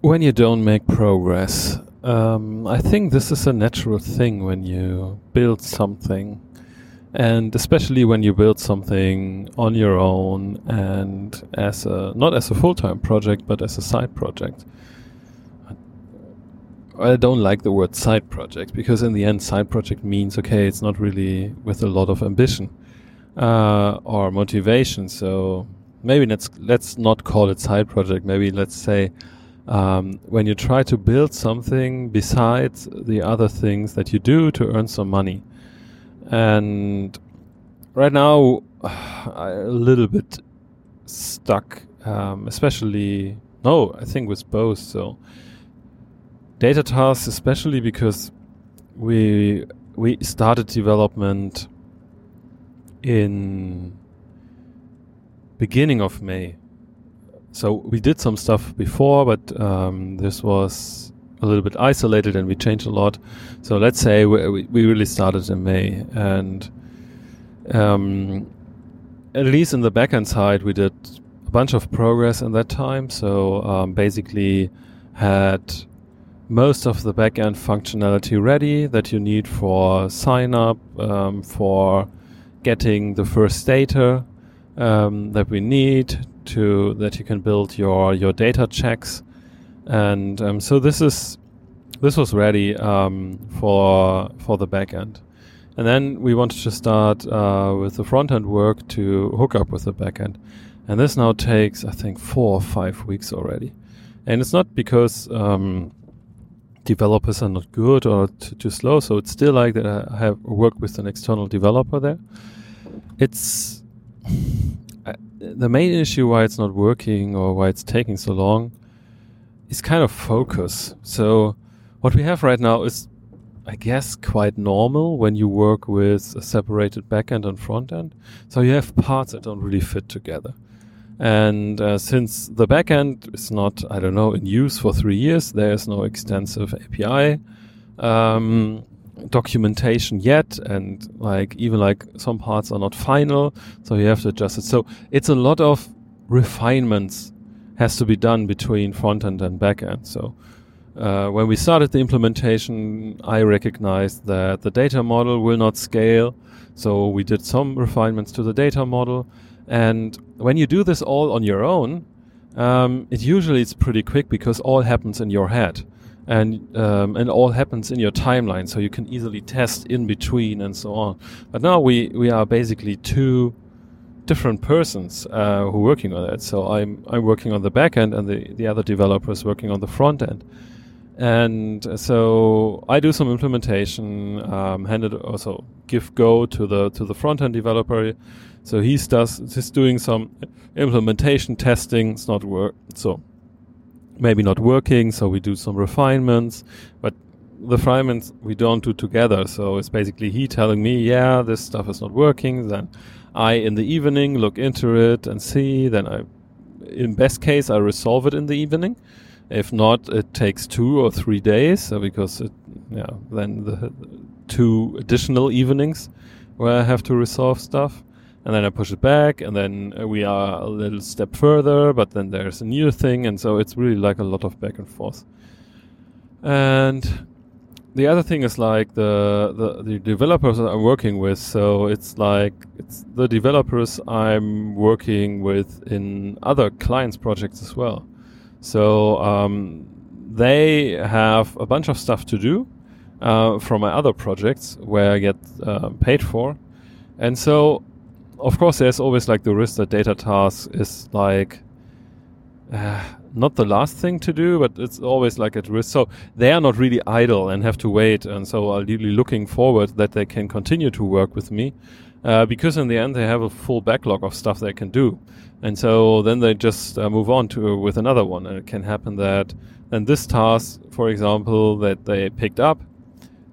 when you don't make progress, um, I think this is a natural thing when you build something, and especially when you build something on your own and as a not as a full time project but as a side project. I don't like the word side project because in the end, side project means okay, it's not really with a lot of ambition uh, or motivation. So maybe let's let's not call it side project. Maybe let's say um, when you try to build something besides the other things that you do to earn some money. And right now, I'm a little bit stuck, um, especially no, I think with both. So data tasks, especially because we we started development in beginning of May. So we did some stuff before, but um, this was a little bit isolated and we changed a lot. So let's say we, we really started in May, and um, at least in the backend side, we did a bunch of progress in that time. So um, basically, had most of the backend functionality ready that you need for sign up, um, for getting the first data um, that we need to that you can build your your data checks, and um, so this is this was ready um, for for the backend. And then we wanted to start uh, with the front end work to hook up with the backend. And this now takes, I think, four or five weeks already. And it's not because um, developers are not good or t- too slow. So it's still like that I have worked with an external developer there. It's the main issue why it's not working or why it's taking so long is kind of focus. So what we have right now is, I guess, quite normal when you work with a separated backend and front end. So you have parts that don't really fit together. And uh, since the backend is not, I don't know, in use for three years, there is no extensive API um, documentation yet, and like even like some parts are not final, so you have to adjust it. So it's a lot of refinements has to be done between front end and backend. So uh, when we started the implementation, I recognized that the data model will not scale. So we did some refinements to the data model and when you do this all on your own, um, it usually it's pretty quick because all happens in your head, and um, and all happens in your timeline, so you can easily test in between and so on. But now we we are basically two different persons uh, who are working on it. So I'm I'm working on the back end, and the the other developer is working on the front end. And so I do some implementation, um, hand it also give go to the to the front end developer so he's does he's doing some implementation testing. It's not work so maybe not working. So we do some refinements, but the refinements we don't do together. So it's basically he telling me, yeah, this stuff is not working. Then I in the evening look into it and see. Then I, in best case, I resolve it in the evening. If not, it takes two or three days because it, yeah, then the two additional evenings where I have to resolve stuff and then I push it back, and then uh, we are a little step further, but then there's a new thing, and so it's really like a lot of back and forth. And the other thing is like the, the, the developers that I'm working with. So it's like it's the developers I'm working with in other clients projects as well. So um, they have a bunch of stuff to do uh, from my other projects where I get uh, paid for, and so of course, there's always like the risk that data task is like uh, not the last thing to do, but it's always like at risk. So they are not really idle and have to wait, and so are really looking forward that they can continue to work with me, uh, because in the end they have a full backlog of stuff they can do, and so then they just uh, move on to with another one, and it can happen that then this task, for example, that they picked up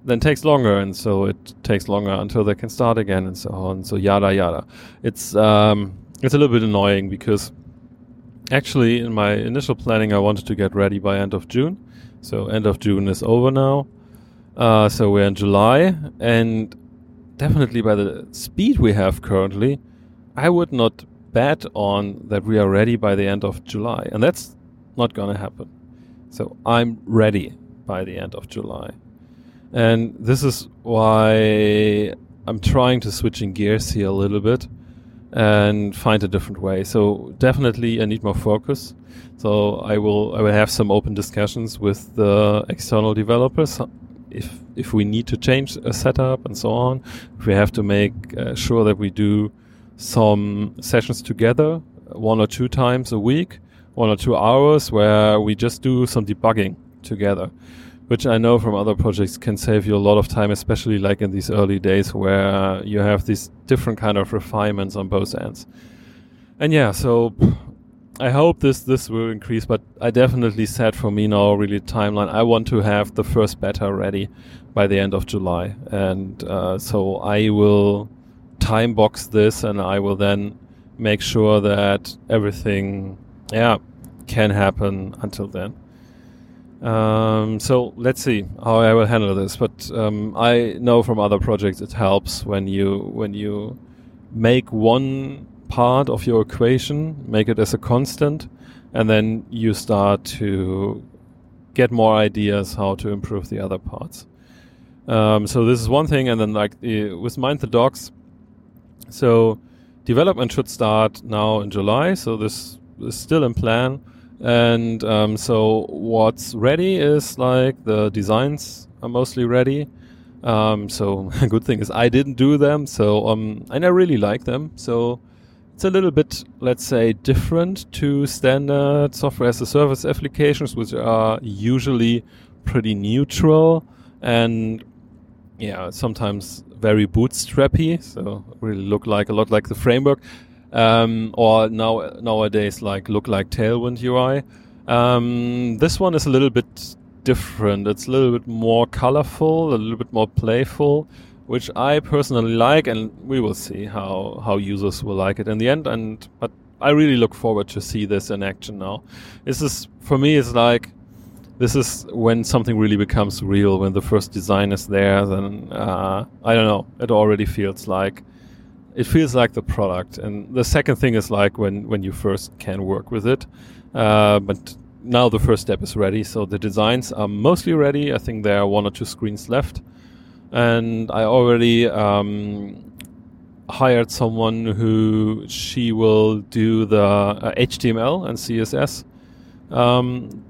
then takes longer, and so it takes longer until they can start again, and so on. So yada yada. It's um, it's a little bit annoying because actually in my initial planning I wanted to get ready by end of June. So end of June is over now. Uh, so we're in July, and definitely by the speed we have currently, I would not bet on that we are ready by the end of July, and that's not going to happen. So I'm ready by the end of July. And this is why I'm trying to switch in gears here a little bit and find a different way. So definitely I need more focus. So I will I will have some open discussions with the external developers if if we need to change a setup and so on. If we have to make uh, sure that we do some sessions together one or two times a week, one or two hours where we just do some debugging together which I know from other projects can save you a lot of time, especially like in these early days where you have these different kind of refinements on both ends. And yeah, so I hope this this will increase, but I definitely set for me now really timeline. I want to have the first beta ready by the end of July, and uh, so I will time box this, and I will then make sure that everything, yeah, can happen until then. Um, so let's see how I will handle this. But um, I know from other projects it helps when you when you make one part of your equation, make it as a constant, and then you start to get more ideas how to improve the other parts. Um, so this is one thing, and then like the, with Mind the Docs, so development should start now in July. So this is still in plan. And um, so what's ready is like the designs are mostly ready. Um, so a good thing is I didn't do them. So um, and I really like them. So it's a little bit, let's say, different to standard software as a service applications, which are usually pretty neutral and yeah, sometimes very bootstrappy. So really look like a lot like the framework um, or now nowadays like look like Tailwind UI. Um, this one is a little bit different. It's a little bit more colorful, a little bit more playful, which I personally like, and we will see how how users will like it in the end. And but I really look forward to see this in action now. This is for me is like this is when something really becomes real. When the first design is there, then uh, I don't know. It already feels like it feels like the product. And the second thing is like when when you first can work with it, uh, but now the first step is ready. So the designs are mostly ready. I think there are one or two screens left, and I already um, hired someone who she will do the uh, HTML and CSS um,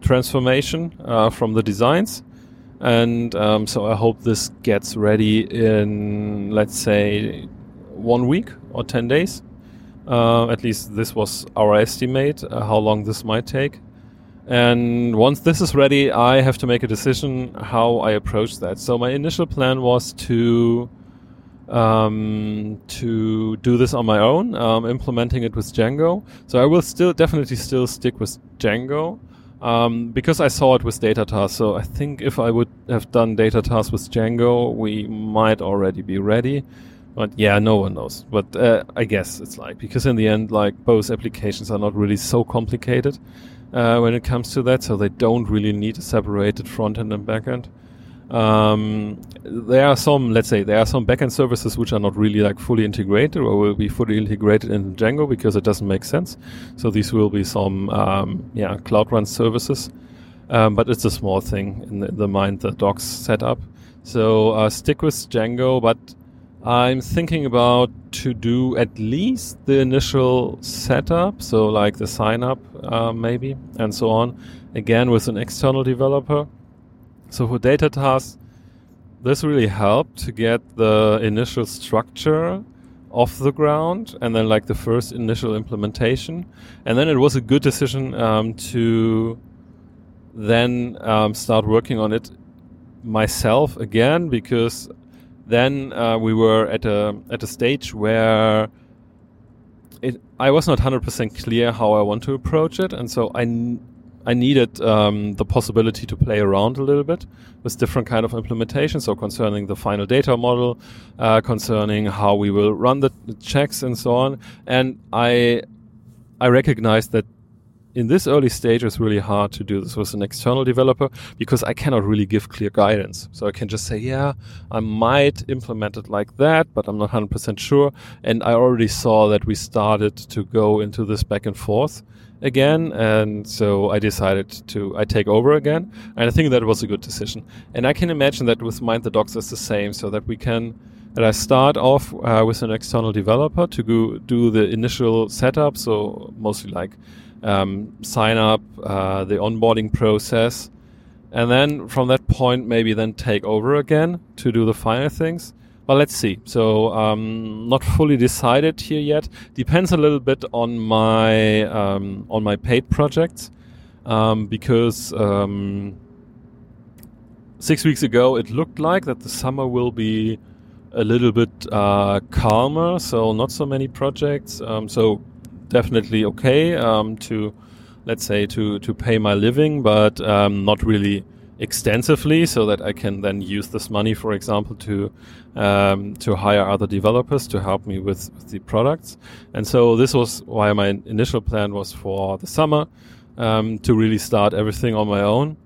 transformation uh, from the designs and um, so I hope this gets ready in, let's say, one week or 10 days. Uh, at least this was our estimate, uh, how long this might take. And once this is ready, I have to make a decision how I approach that. So my initial plan was to um, to do this on my own, um, implementing it with Django. So I will still definitely still stick with Django, um, because I saw it with data tasks, so I think if I would have done data tasks with Django, we might already be ready. But yeah, no one knows. But uh, I guess it's like because in the end, like both applications are not really so complicated uh, when it comes to that, so they don't really need a separated front end and back end. Um, there are some, let's say, there are some backend services which are not really like fully integrated or will be fully integrated in Django because it doesn't make sense. So these will be some, um, yeah, cloud run services. Um, but it's a small thing in the, the mind the docs setup. So uh, stick with Django, but I'm thinking about to do at least the initial setup, so like the sign up, uh, maybe, and so on, again with an external developer so for data tasks, this really helped to get the initial structure off the ground and then like the first initial implementation. And then it was a good decision um, to then um, start working on it myself again because then uh, we were at a at a stage where it, I was not 100% clear how I want to approach it, and so I I needed um, the possibility to play around a little bit with different kind of implementations. So concerning the final data model, uh, concerning how we will run the checks and so on. And I I recognized that in this early stage it's really hard to do this with an external developer because I cannot really give clear guidance. So I can just say, yeah, I might implement it like that, but I'm not 100% sure. And I already saw that we started to go into this back and forth again, and so I decided to I take over again, and I think that was a good decision. And I can imagine that with Mind the Docs is the same, so that we can that I start off uh, with an external developer to go do the initial setup, so mostly like um, sign up, uh, the onboarding process, and then from that point maybe then take over again to do the final things. But let's see. So um, not fully decided here yet. Depends a little bit on my um, on my paid projects um, because um, six weeks ago it looked like that the summer will be a little bit uh, calmer. So not so many projects. Um, so definitely okay um, to let's say to to pay my living, but not really extensively so that I can then use this money, for example, to um, to hire other developers to help me with, with, the products. And so this was why my initial plan was for the summer um, to really start everything on my own.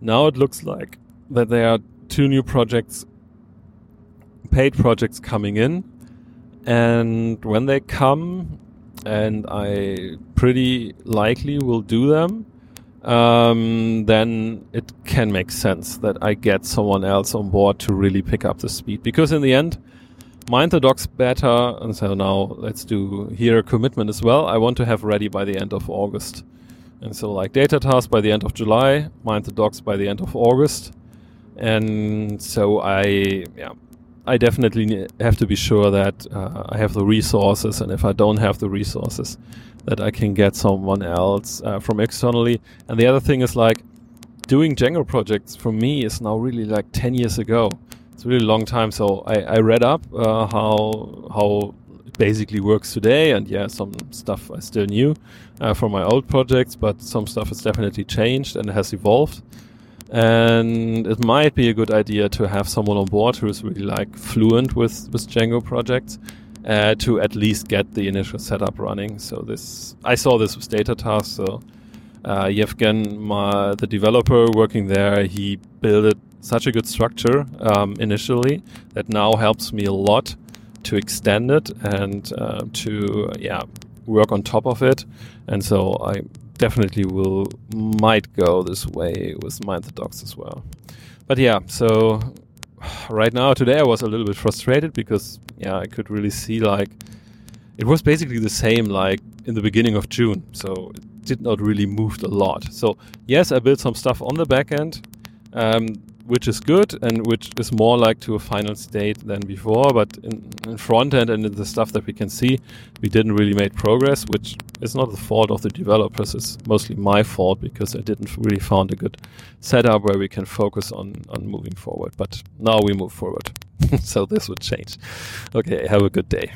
Now it looks like that there are two new projects, paid projects coming in, and when they come, and I pretty likely will do them um, then it can make sense that I get someone else on board to really pick up the speed. Because in the end, mind the docs better. And so now let's do here a commitment as well. I want to have ready by the end of August. And so like data task by the end of July, mind the docs by the end of August. And so I, yeah, I definitely have to be sure that uh, I have the resources. And if I don't have the resources, that I can get someone else uh, from externally. And the other thing is like doing Django projects for me is now really like 10 years ago. It's a really long time. So I, I read up uh, how how it basically works today, and yeah, some stuff I still knew uh, from my old projects, but some stuff has definitely changed and has evolved. And it might be a good idea to have someone on board who is really like fluent with with Django projects uh, to at least get the initial setup running. So this, I saw this with data tasks. So uh, Yevgen, my, the developer working there, he built such a good structure um, initially that now helps me a lot to extend it and uh, to yeah work on top of it. And so I definitely will might go this way with Mind the Docs as well. But yeah, so right now today I was a little bit frustrated because yeah I could really see like it was basically the same like in the beginning of June. So it did not really move a lot. So yes I built some stuff on the back end. Um, which is good and which is more like to a final state than before. But in, in front end and in the stuff that we can see, we didn't really make progress, which is not the fault of the developers. It's mostly my fault because I didn't really found a good setup where we can focus on on moving forward. But now we move forward, so this would change. Okay, have a good day.